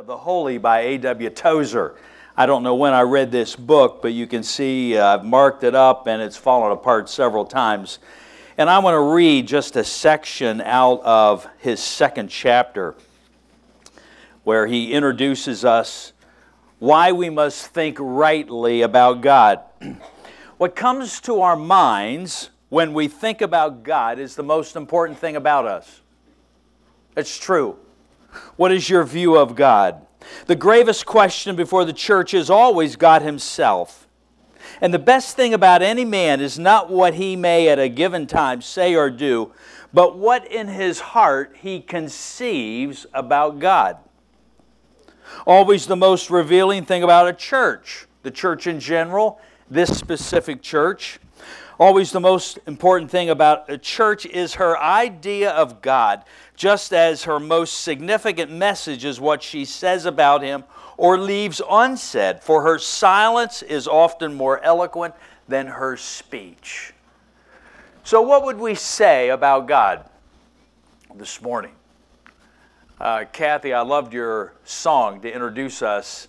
of the Holy by A.W. Tozer. I don't know when I read this book, but you can see uh, I've marked it up and it's fallen apart several times. And I want to read just a section out of his second chapter where he introduces us why we must think rightly about God. what comes to our minds when we think about God is the most important thing about us. It's true. What is your view of God? The gravest question before the church is always God Himself. And the best thing about any man is not what he may at a given time say or do, but what in his heart he conceives about God. Always the most revealing thing about a church, the church in general, this specific church. Always the most important thing about a church is her idea of God just as her most significant message is what she says about him or leaves unsaid, for her silence is often more eloquent than her speech. So, what would we say about God this morning? Uh, Kathy, I loved your song to introduce us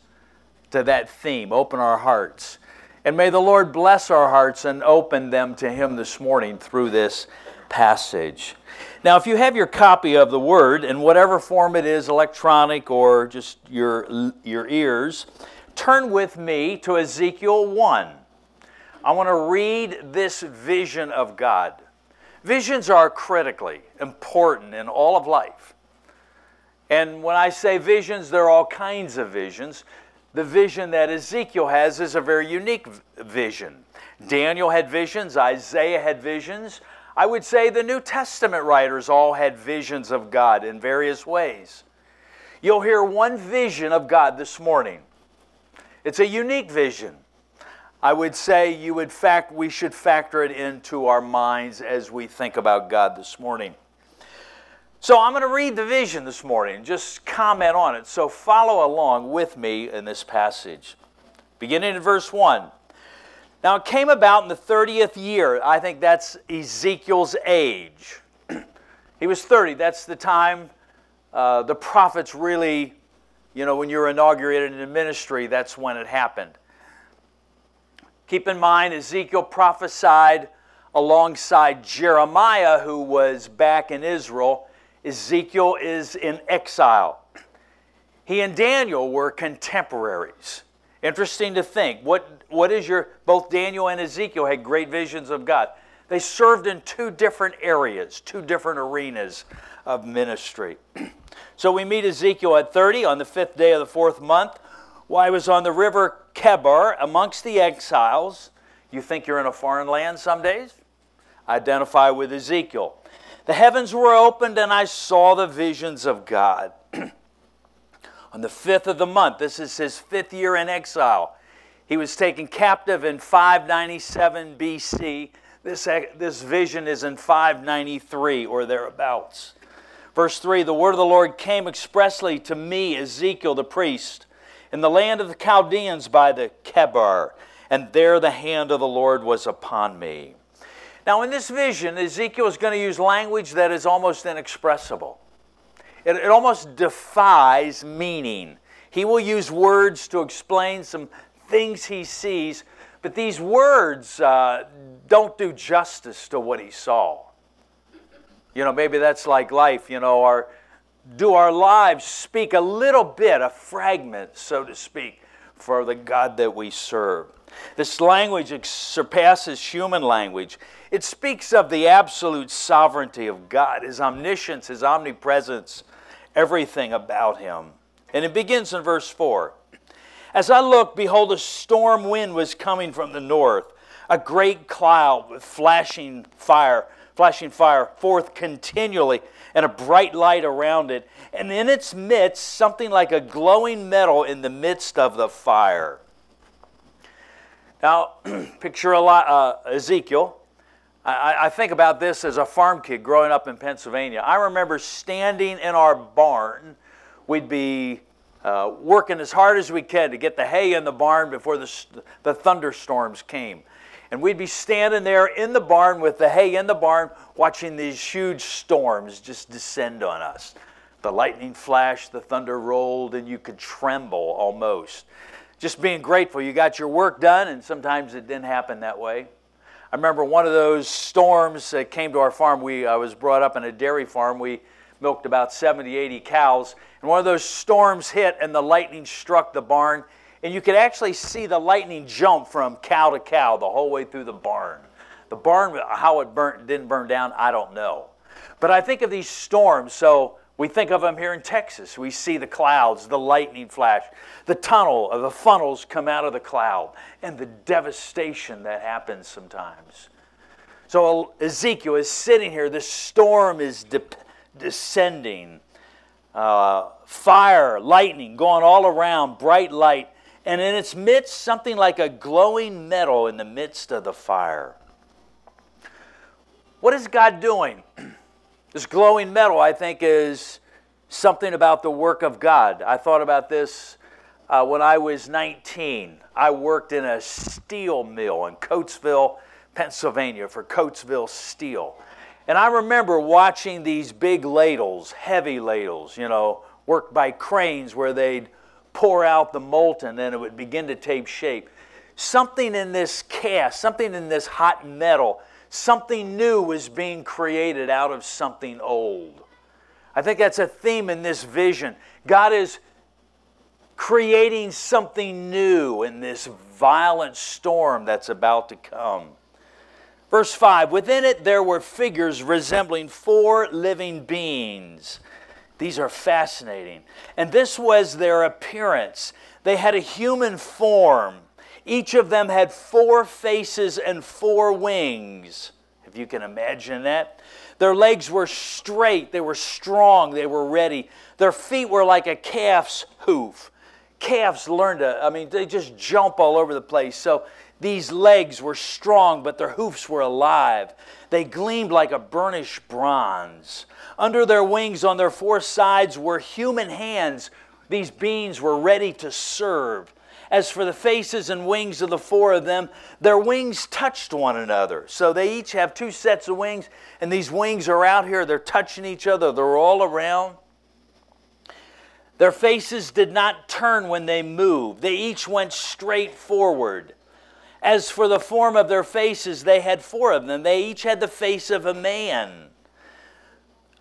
to that theme, Open Our Hearts. And may the Lord bless our hearts and open them to Him this morning through this passage. Now, if you have your copy of the Word, in whatever form it is, electronic or just your, your ears, turn with me to Ezekiel 1. I want to read this vision of God. Visions are critically important in all of life. And when I say visions, there are all kinds of visions. The vision that Ezekiel has is a very unique vision. Daniel had visions, Isaiah had visions, I would say the New Testament writers all had visions of God in various ways. You'll hear one vision of God this morning. It's a unique vision. I would say you would fact we should factor it into our minds as we think about God this morning. So I'm going to read the vision this morning, and just comment on it. So follow along with me in this passage. Beginning in verse 1. Now it came about in the 30th year. I think that's Ezekiel's age. he was 30. That's the time uh, the prophets really, you know, when you're inaugurated in the ministry, that's when it happened. Keep in mind, Ezekiel prophesied alongside Jeremiah, who was back in Israel. Ezekiel is in exile. He and Daniel were contemporaries. Interesting to think. What, what is your, both Daniel and Ezekiel had great visions of God. They served in two different areas, two different arenas of ministry. so we meet Ezekiel at 30 on the fifth day of the fourth month. While he was on the river Chebar amongst the exiles. You think you're in a foreign land some days? Identify with Ezekiel. The heavens were opened, and I saw the visions of God. on the fifth of the month. This is his fifth year in exile. He was taken captive in 597 BC. This, this vision is in 593 or thereabouts. Verse 3 The word of the Lord came expressly to me, Ezekiel the priest, in the land of the Chaldeans by the Chebar, and there the hand of the Lord was upon me. Now, in this vision, Ezekiel is going to use language that is almost inexpressible. It, it almost defies meaning. He will use words to explain some things he sees, but these words uh, don't do justice to what he saw. You know, maybe that's like life, you know, our, do our lives speak a little bit, a fragment, so to speak, for the God that we serve? This language surpasses human language. It speaks of the absolute sovereignty of God, His omniscience, His omnipresence, everything about him. And it begins in verse 4. As I looked, behold, a storm wind was coming from the north, a great cloud with flashing fire, flashing fire forth continually, and a bright light around it. And in its midst, something like a glowing metal in the midst of the fire. Now, picture a lot, uh, Ezekiel I, I, think about this as a farm kid growing up in Pennsylvania. I remember standing in our barn. We'd be uh, working as hard as we could to get the hay in the barn before the, the thunderstorms came. And we'd be standing there in the barn with the hay in the barn, watching these huge storms just descend on us. The lightning flashed, the thunder rolled, and you could tremble almost. Just being grateful you got your work done, and sometimes it didn't happen that way. I remember one of those storms that came to our farm. We, I was brought up in a dairy farm. We milked about 70, 80 cows. And one of those storms hit, and the lightning struck the barn. And you could actually see the lightning jump from cow to cow the whole way through the barn. The barn, how it burnt, didn't burn down, I don't know. But I think of these storms, so we think of them here in Texas. We see the clouds, the lightning flash, the tunnel, the funnels come out of the cloud, and the devastation that happens sometimes. So Ezekiel is sitting here, this storm is de- descending, uh, fire, lightning going all around, bright light, and in its midst, something like a glowing metal in the midst of the fire. What is God doing? This glowing metal, I think, is something about the work of God. I thought about this uh, when I was 19. I worked in a steel mill in Coatesville, Pennsylvania for Coatesville Steel. And I remember watching these big ladles, heavy ladles, you know, worked by cranes where they'd pour out the molten and it would begin to take shape. Something in this cast, something in this hot metal Something new was being created out of something old. I think that's a theme in this vision. God is creating something new in this violent storm that's about to come. Verse 5 Within it there were figures resembling four living beings. These are fascinating. And this was their appearance. They had a human form. Each of them had four faces and four wings, if you can imagine that. Their legs were straight, they were strong, they were ready. Their feet were like a calf's hoof. Calves learn to, I mean, they just jump all over the place. So these legs were strong, but their hoofs were alive. They gleamed like a burnished bronze. Under their wings on their four sides were human hands. These beings were ready to serve. As for the faces and wings of the four of them, their wings touched one another. So they each have two sets of wings, and these wings are out here. They're touching each other, they're all around. Their faces did not turn when they moved, they each went straight forward. As for the form of their faces, they had four of them. They each had the face of a man.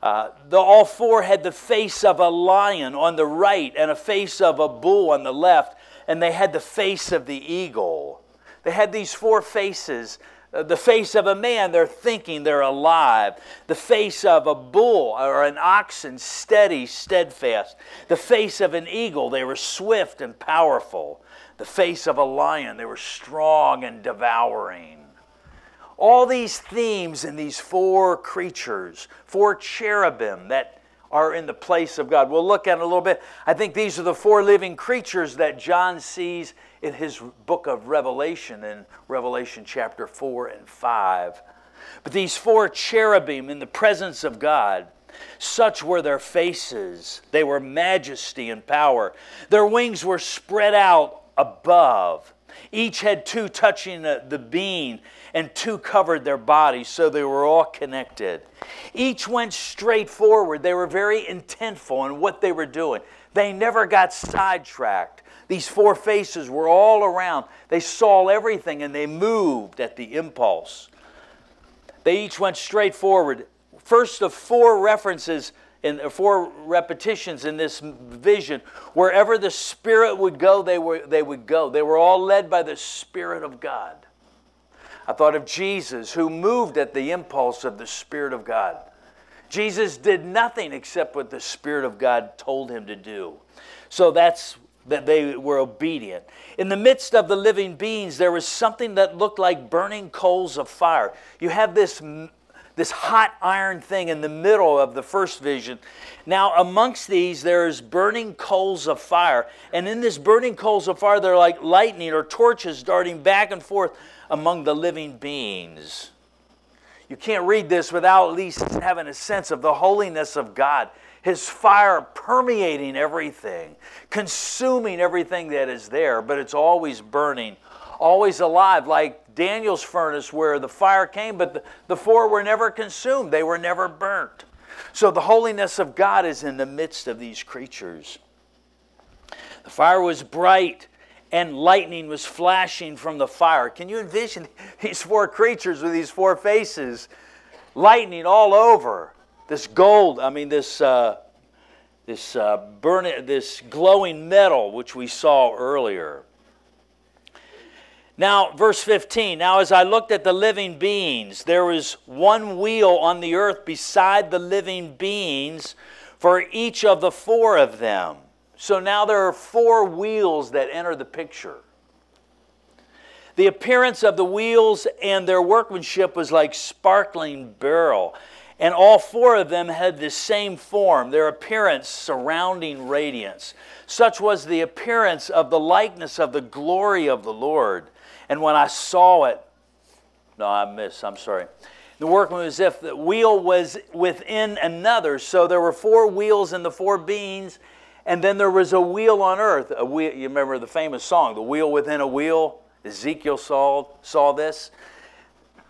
Uh, the, all four had the face of a lion on the right and a face of a bull on the left and they had the face of the eagle. They had these four faces uh, the face of a man, they're thinking, they're alive. The face of a bull or an oxen, steady, steadfast. The face of an eagle, they were swift and powerful. The face of a lion, they were strong and devouring. All these themes in these four creatures, four cherubim that are in the place of God. We'll look at it a little bit. I think these are the four living creatures that John sees in his book of Revelation, in Revelation chapter 4 and 5. But these four cherubim in the presence of God, such were their faces. They were majesty and power. Their wings were spread out above. Each had two touching the, beam, and two covered their bodies, so they were all connected. Each went straight forward. They were very intentful in what they were doing. They never got sidetracked. These four faces were all around. They saw everything and they moved at the impulse. They each went straight forward. First of four references in four repetitions in this vision, wherever the Spirit would go, they, were, they would go. They were all led by the Spirit of God. I thought of Jesus who moved at the impulse of the Spirit of God. Jesus did nothing except what the Spirit of God told him to do. So that's that they were obedient. In the midst of the living beings, there was something that looked like burning coals of fire. You have this, this hot iron thing in the middle of the first vision. Now, amongst these, there's burning coals of fire. And in this burning coals of fire, they're like lightning or torches darting back and forth among the living beings. You can't read this without at least having a sense of the holiness of God. His fire permeating everything, consuming everything that is there, but it's always burning, always alive, like Daniel's furnace where the fire came, but the, the four were never consumed, they were never burnt. So the holiness of God is in the midst of these creatures. The fire was bright and lightning was flashing from the fire. Can you envision these four creatures with these four faces? Lightning all over. This gold, I mean, this, uh, this, uh, burning, this glowing metal, which we saw earlier. Now, verse 15. Now, as I looked at the living beings, there was one wheel on the earth beside the living beings for each of the four of them. So now there are four wheels that enter the picture. The appearance of the wheels and their workmanship was like sparkling beryl, and all four of them had the same form, their appearance surrounding radiance. Such was the appearance of the likeness of the glory of the Lord. And when I saw it, no, I missed, I'm sorry. The workman was as if the wheel was within another. So there were four wheels in the four beings, and then there was a wheel on earth. A wheel, you remember the famous song, The Wheel Within a Wheel? Ezekiel saw, saw this.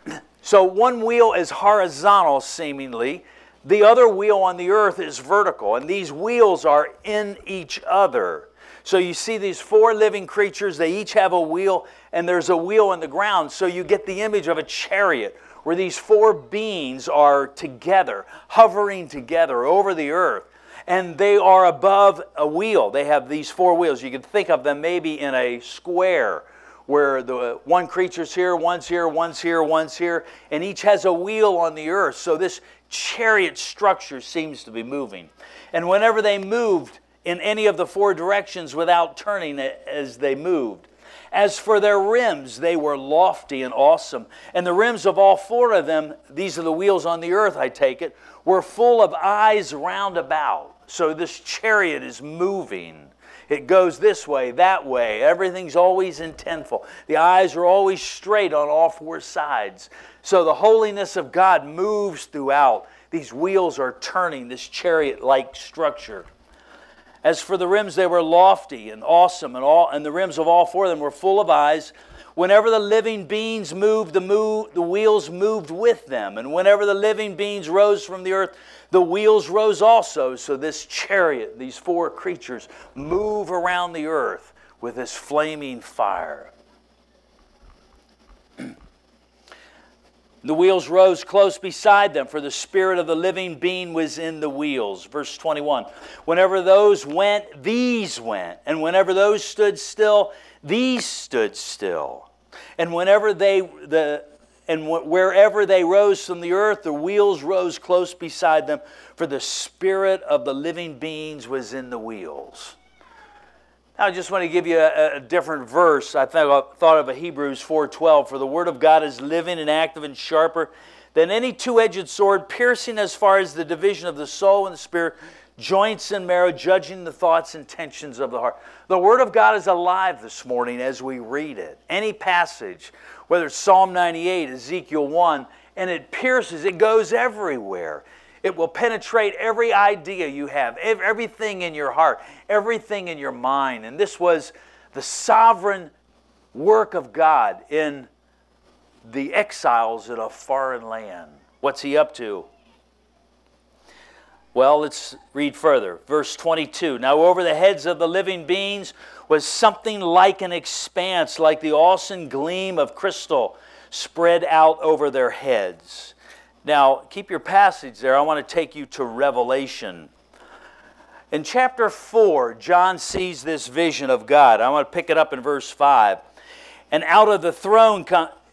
So one wheel is horizontal, seemingly. The other wheel on the earth is vertical, and these wheels are in each other. So you see these four living creatures, they each have a wheel, and there's a wheel in the ground. So you get the image of a chariot where these four beings are together, hovering together over the earth. And they are above a wheel. They have these four wheels. You can think of them maybe in a square where the one creature's here, one's here, one's here, one's here, and each has a wheel on the earth. So this chariot structure seems to be moving. And whenever they moved, in any of the four directions without turning as they moved. As for their rims, they were lofty and awesome. And the rims of all four of them, these are the wheels on the earth, I take it, were full of eyes round about. So this chariot is moving. It goes this way, that way. Everything's always intentful. The eyes are always straight on all four sides. So the holiness of God moves throughout. These wheels are turning this chariot like structure. As for the rims, they were lofty and awesome, and, all, and the rims of all four of them were full of eyes. Whenever the living beings moved, the, move, the wheels moved with them. And whenever the living beings rose from the earth, the wheels rose also. So this chariot, these four creatures, move around the earth with this flaming fire. The wheels rose close beside them, for the spirit of the living being was in the wheels. Verse 21. Whenever those went, these went. And whenever those stood still, these stood still. And whenever they, the, and wherever they rose from the earth, the wheels rose close beside them, for the spirit of the living beings was in the wheels. I just want to give you a, a different verse. I thought, thought of a Hebrews 4:12. For the word of God is living and active and sharper than any two-edged sword, piercing as far as the division of the soul and the spirit, joints and marrow, judging the thoughts and intentions of the heart. The Word of God is alive this morning as we read it. Any passage, whether it's Psalm 98, Ezekiel 1, and it pierces, it goes everywhere. It will penetrate every idea you have, everything in your heart, everything in your mind. And this was the sovereign work of God in the exiles in a foreign land. What's he up to? Well, let's read further. Verse 22 Now, over the heads of the living beings was something like an expanse, like the awesome gleam of crystal spread out over their heads. Now, keep your passage there. I want to take you to Revelation. In chapter 4, John sees this vision of God. I want to pick it up in verse 5. And out of the throne,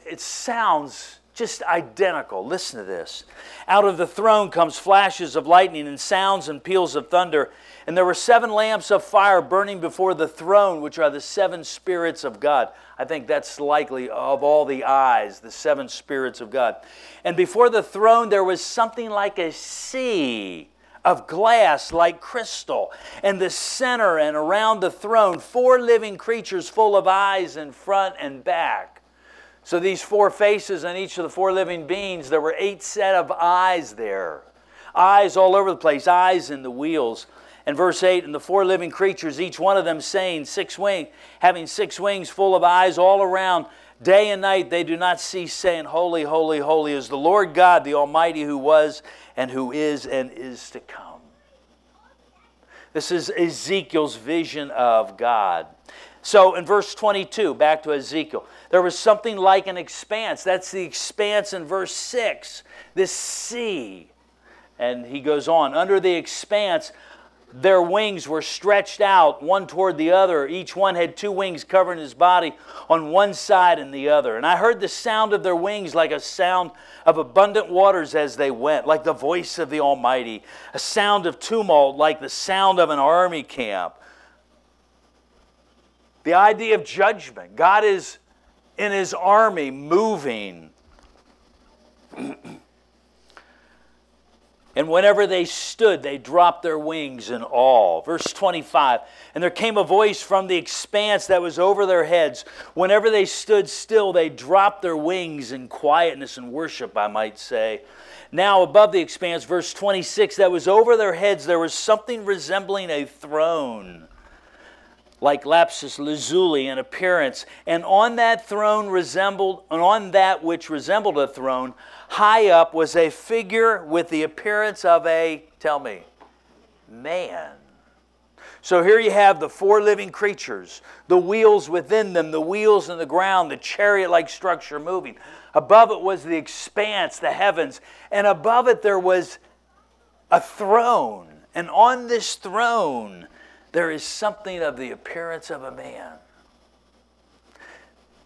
it sounds just identical. Listen to this. Out of the throne comes flashes of lightning and sounds and peals of thunder. And there were seven lamps of fire burning before the throne, which are the seven spirits of God. I think that's likely of all the eyes, the seven spirits of God. And before the throne, there was something like a sea of glass like crystal. And the center and around the throne, four living creatures full of eyes in front and back. So these four faces on each of the four living beings, there were eight set of eyes there. Eyes all over the place, eyes in the wheels. And verse 8, and the four living creatures, each one of them saying, six wings, having six wings full of eyes all around, Day and night they do not cease saying, Holy, holy, holy is the Lord God, the Almighty, who was and who is and is to come. This is Ezekiel's vision of God. So in verse 22, back to Ezekiel, there was something like an expanse. That's the expanse in verse 6, this sea. And he goes on, under the expanse, their wings were stretched out, one toward the other. Each one had two wings covering his body on one side and the other. And I heard the sound of their wings like a sound of abundant waters as they went, like the voice of the Almighty, a sound of tumult like the sound of an army camp. The idea of judgment. God is in his army moving. And whenever they stood, they dropped their wings in awe. Verse 25 And there came a voice from the expanse that was over their heads. Whenever they stood still, they dropped their wings in quietness and worship, I might say. Now, above the expanse, verse 26, that was over their heads, there was something resembling a throne like lapis lazuli in appearance, and on that throne resembled, and on that which resembled a throne, high up was a figure with the appearance of a, tell me, man. So here you have the four living creatures, the wheels within them, the wheels in the ground, the chariot like structure moving. Above it was the expanse, the heavens, and above it there was a throne. And on this throne, there is something of the appearance of a man.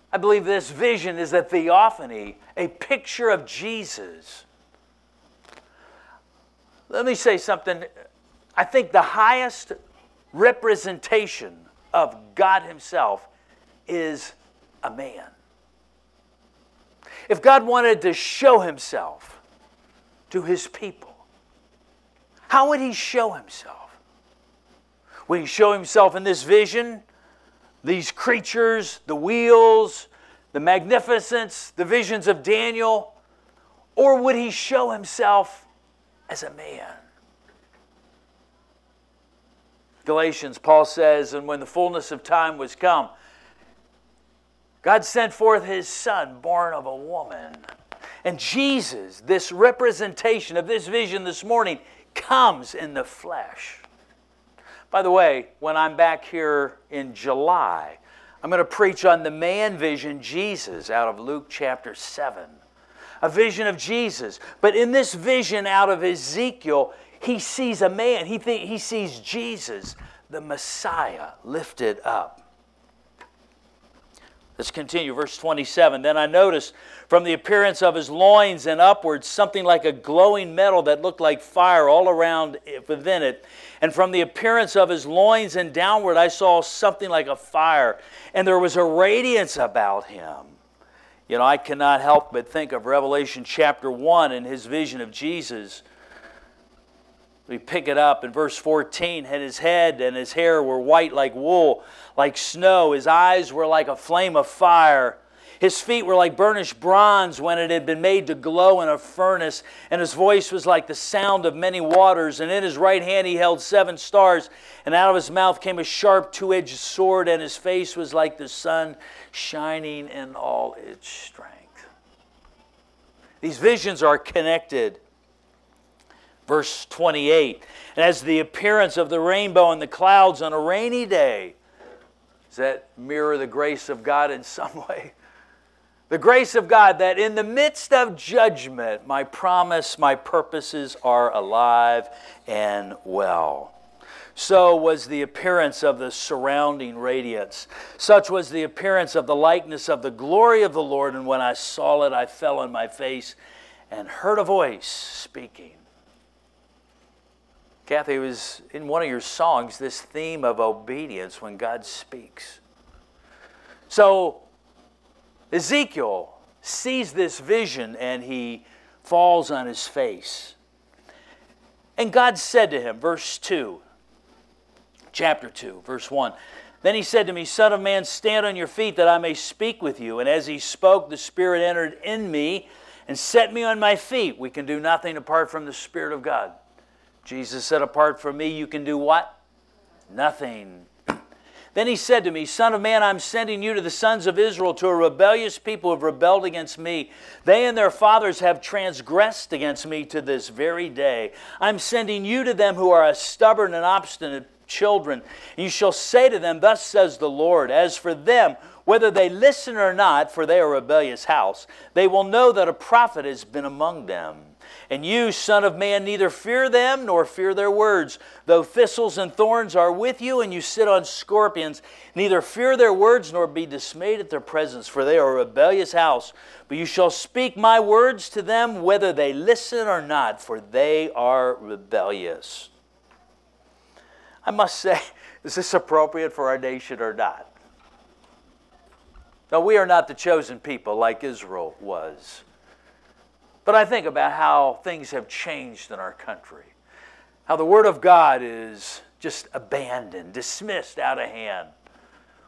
I believe this vision is a theophany, a picture of Jesus. Let me say something. I think the highest representation of God Himself is a man. If God wanted to show Himself to His people, how would He show Himself? Will he show himself in this vision? These creatures, the wheels, the magnificence, the visions of Daniel? Or would he show himself as a man? Galatians, Paul says, and when the fullness of time was come, God sent forth his son, born of a woman. And Jesus, this representation of this vision this morning, comes in the flesh. By the way, when I'm back here in July, I'm going to preach on the man vision, Jesus, out of Luke chapter 7. A vision of Jesus. But in this vision out of Ezekiel, he sees a man. He, th- he sees Jesus, the Messiah, lifted up. Let's continue. Verse 27. Then I noticed from the appearance of his loins and upwards something like a glowing metal that looked like fire all around within it. And from the appearance of his loins and downward, I saw something like a fire. And there was a radiance about him. You know, I cannot help but think of Revelation chapter 1 and his vision of Jesus. We pick it up in verse 14, and his head and his hair were white like wool, like snow. His eyes were like a flame of fire. His feet were like burnished bronze when it had been made to glow in a furnace, and his voice was like the sound of many waters. And in his right hand he held seven stars, and out of his mouth came a sharp two edged sword, and his face was like the sun shining in all its strength. These visions are connected. Verse 28 And as the appearance of the rainbow in the clouds on a rainy day, does that mirror the grace of God in some way? The grace of God that in the midst of judgment, my promise, my purposes are alive and well. So was the appearance of the surrounding radiance. Such was the appearance of the likeness of the glory of the Lord. And when I saw it, I fell on my face and heard a voice speaking. Kathy, it was in one of your songs this theme of obedience when God speaks. So Ezekiel sees this vision and he falls on his face. And God said to him, verse 2, chapter 2, verse 1. Then he said to me, Son of man, stand on your feet that I may speak with you. And as he spoke, the Spirit entered in me and set me on my feet. We can do nothing apart from the Spirit of God. Jesus said, Apart from me, you can do what? Nothing. Then he said to me, Son of man, I'm sending you to the sons of Israel, to a rebellious people who have rebelled against me. They and their fathers have transgressed against me to this very day. I'm sending you to them who are a stubborn and obstinate children. You shall say to them, Thus says the Lord, As for them, whether they listen or not, for they are a rebellious house, they will know that a prophet has been among them. And you, Son of Man, neither fear them nor fear their words. Though thistles and thorns are with you, and you sit on scorpions, neither fear their words nor be dismayed at their presence, for they are a rebellious house. But you shall speak my words to them, whether they listen or not, for they are rebellious. I must say, is this appropriate for our nation or not? Now, we are not the chosen people like Israel was. But I think about how things have changed in our country, how the Word of God is just abandoned, dismissed out of hand.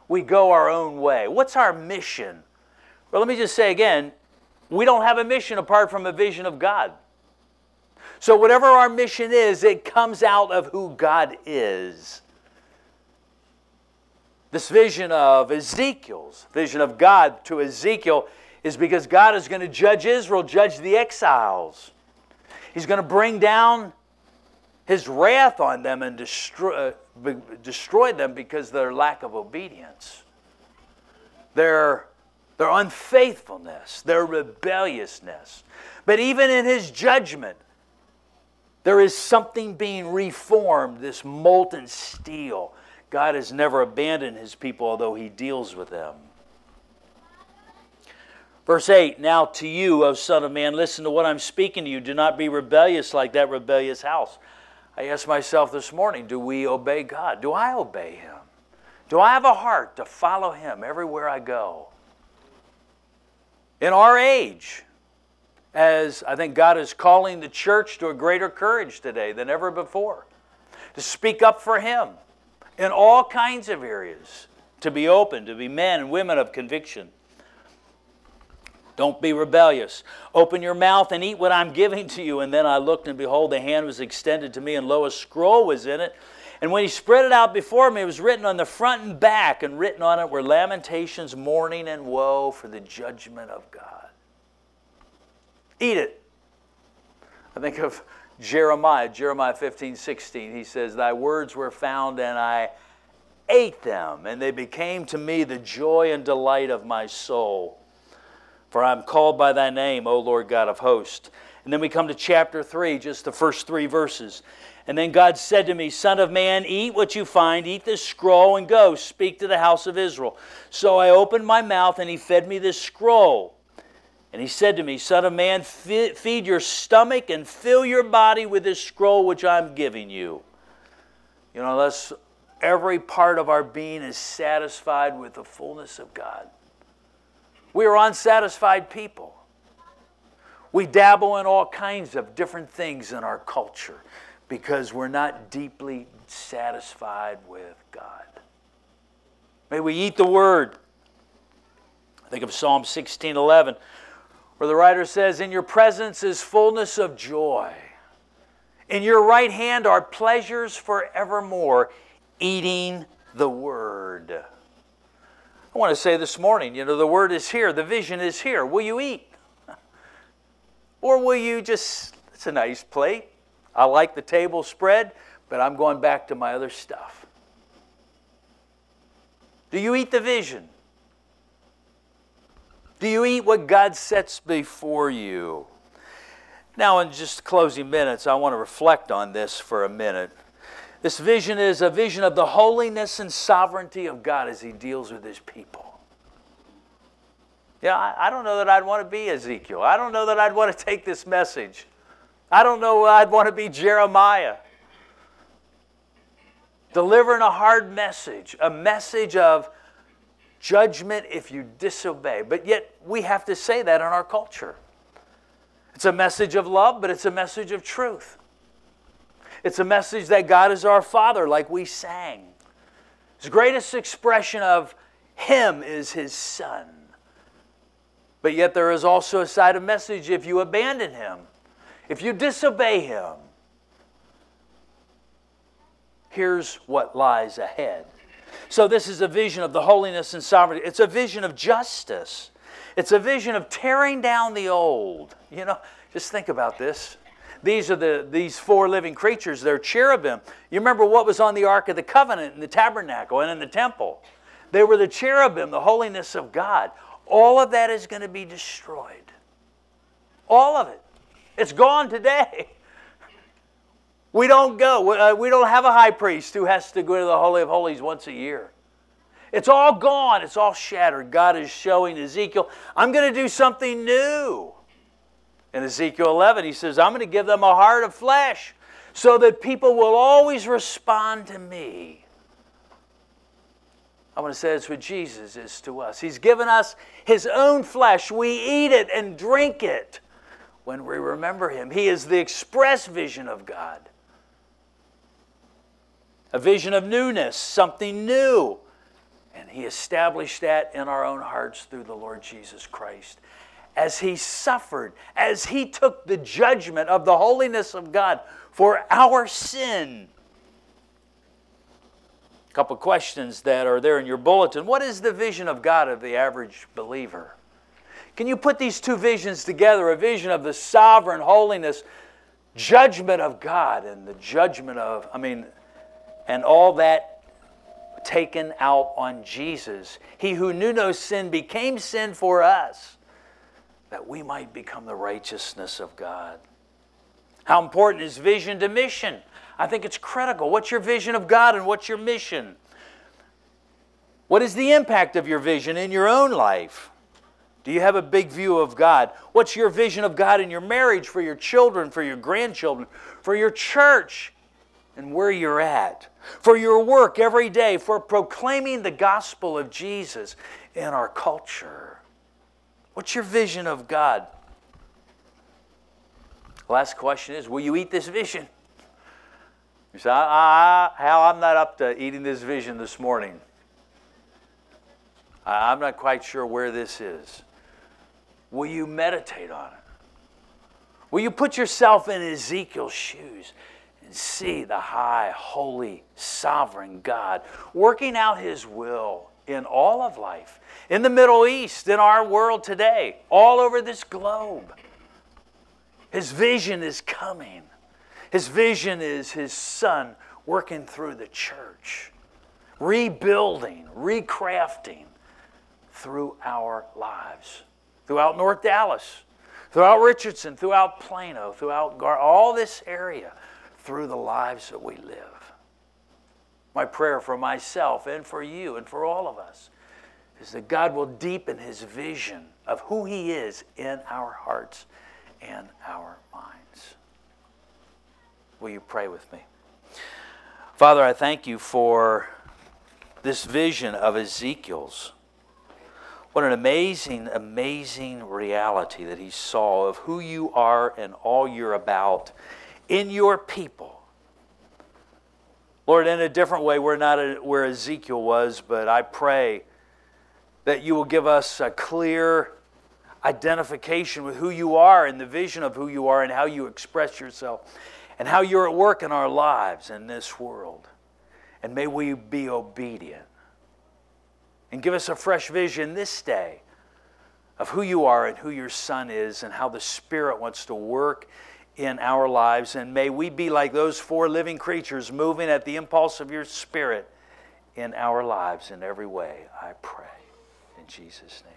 We go our own way. What's our mission? Well, let me just say again we don't have a mission apart from a vision of God. So, whatever our mission is, it comes out of who God is. This vision of Ezekiel's, vision of God to Ezekiel, is because God is going to judge Israel, judge the exiles. He's going to bring down his wrath on them and destroy, uh, destroy them because their lack of obedience, their, their unfaithfulness, their rebelliousness. But even in his judgment, there is something being reformed, this molten steel. God has never abandoned his people, although he deals with them. Verse 8 Now to you, O Son of Man, listen to what I'm speaking to you. Do not be rebellious like that rebellious house. I asked myself this morning do we obey God? Do I obey Him? Do I have a heart to follow Him everywhere I go? In our age, as I think God is calling the church to a greater courage today than ever before, to speak up for Him in all kinds of areas, to be open, to be men and women of conviction. Don't be rebellious. Open your mouth and eat what I'm giving to you. And then I looked, and behold, the hand was extended to me, and lo, a scroll was in it. And when he spread it out before me, it was written on the front and back, and written on it were lamentations, mourning, and woe for the judgment of God. Eat it. I think of Jeremiah, Jeremiah 15, 16. He says, Thy words were found, and I ate them, and they became to me the joy and delight of my soul. For I am called by thy name, O Lord God of hosts. And then we come to chapter 3, just the first three verses. And then God said to me, Son of man, eat what you find, eat this scroll, and go, speak to the house of Israel. So I opened my mouth, and he fed me this scroll. And he said to me, Son of man, feed your stomach and fill your body with this scroll which I'm giving you. You know, that's every part of our being is satisfied with the fullness of God. We are unsatisfied people. We dabble in all kinds of different things in our culture because we're not deeply satisfied with God. May we eat the word. Think of Psalm 16 11, where the writer says, In your presence is fullness of joy. In your right hand are pleasures forevermore, eating the word. I want to say this morning, you know, the word is here, the vision is here. Will you eat? Or will you just, it's a nice plate. I like the table spread, but I'm going back to my other stuff. Do you eat the vision? Do you eat what God sets before you? Now, in just closing minutes, I want to reflect on this for a minute. This vision is a vision of the holiness and sovereignty of God as He deals with His people. Yeah, I, I don't know that I'd want to be Ezekiel. I don't know that I'd want to take this message. I don't know I'd want to be Jeremiah. Delivering a hard message, a message of judgment if you disobey. But yet, we have to say that in our culture. It's a message of love, but it's a message of truth. It's a message that God is our Father, like we sang. His greatest expression of Him is His Son. But yet, there is also a side of message if you abandon Him, if you disobey Him. Here's what lies ahead. So, this is a vision of the holiness and sovereignty. It's a vision of justice. It's a vision of tearing down the old. You know, just think about this. These are the these four living creatures. They're cherubim. You remember what was on the Ark of the Covenant in the tabernacle and in the temple? They were the cherubim, the holiness of God. All of that is going to be destroyed. All of it. It's gone today. We don't go. Uh, we don't have a high priest who has to go to the Holy of Holies once a year. It's all gone. It's all shattered. God is showing Ezekiel, I'm going to do something new. In Ezekiel 11, he says, I'm going to give them a heart of flesh so that people will always respond to me. I want to say that's what Jesus is to us. He's given us His own flesh. We eat it and drink it when we remember Him. He is the express vision of God a vision of newness, something new. And He established that in our own hearts through the Lord Jesus Christ. As He suffered, as He took the judgment of the holiness of God for our sin. A couple questions that are there in your bulletin. What is the vision of God of the average believer? Can you put these two visions together a vision of the sovereign holiness, judgment of God, and the judgment of, I mean, and all that taken out on Jesus. He who knew no sin became sin for us that we might become the righteousness of God. How important is vision to mission? I think it's critical. What's your vision of God and what's your mission? What is the impact of your vision in your own life? Do you have a big view of God? What's your vision of God in your marriage, for your children, for your grandchildren, for your church, and where you're at? for your work every day, for proclaiming the gospel of Jesus in our culture. What's your vision of God? Last question is Will you eat this vision? You say, I, I, Hal, I'm not up to eating this vision this morning. I'm not quite sure where this is. Will you meditate on it? Will you put yourself in Ezekiel's shoes? And see the high, holy, sovereign God working out his will in all of life, in the Middle East, in our world today, all over this globe. His vision is coming. His vision is his son working through the church, rebuilding, recrafting through our lives, throughout North Dallas, throughout Richardson, throughout Plano, throughout Gar- all this area through the lives that we live. My prayer for myself and for you and for all of us is that God will deepen his vision of who he is in our hearts and our minds. Will you pray with me? Father, I thank you for this vision of Ezekiel's. What an amazing, amazing reality that he saw of who you are and all you're about in your people. Lord, in a different way, we're not a, where Ezekiel was, but I pray that you will give us a clear identification with who you are and the vision of who you are and how you express yourself and how you're at work in our lives in this world. And may we be obedient. And give us a fresh vision this day of who you are and who your Son is and how the Spirit wants to work in our lives. And may we be like those four living creatures moving at the impulse of your Spirit in our lives in every way, I pray. In Jesus' name.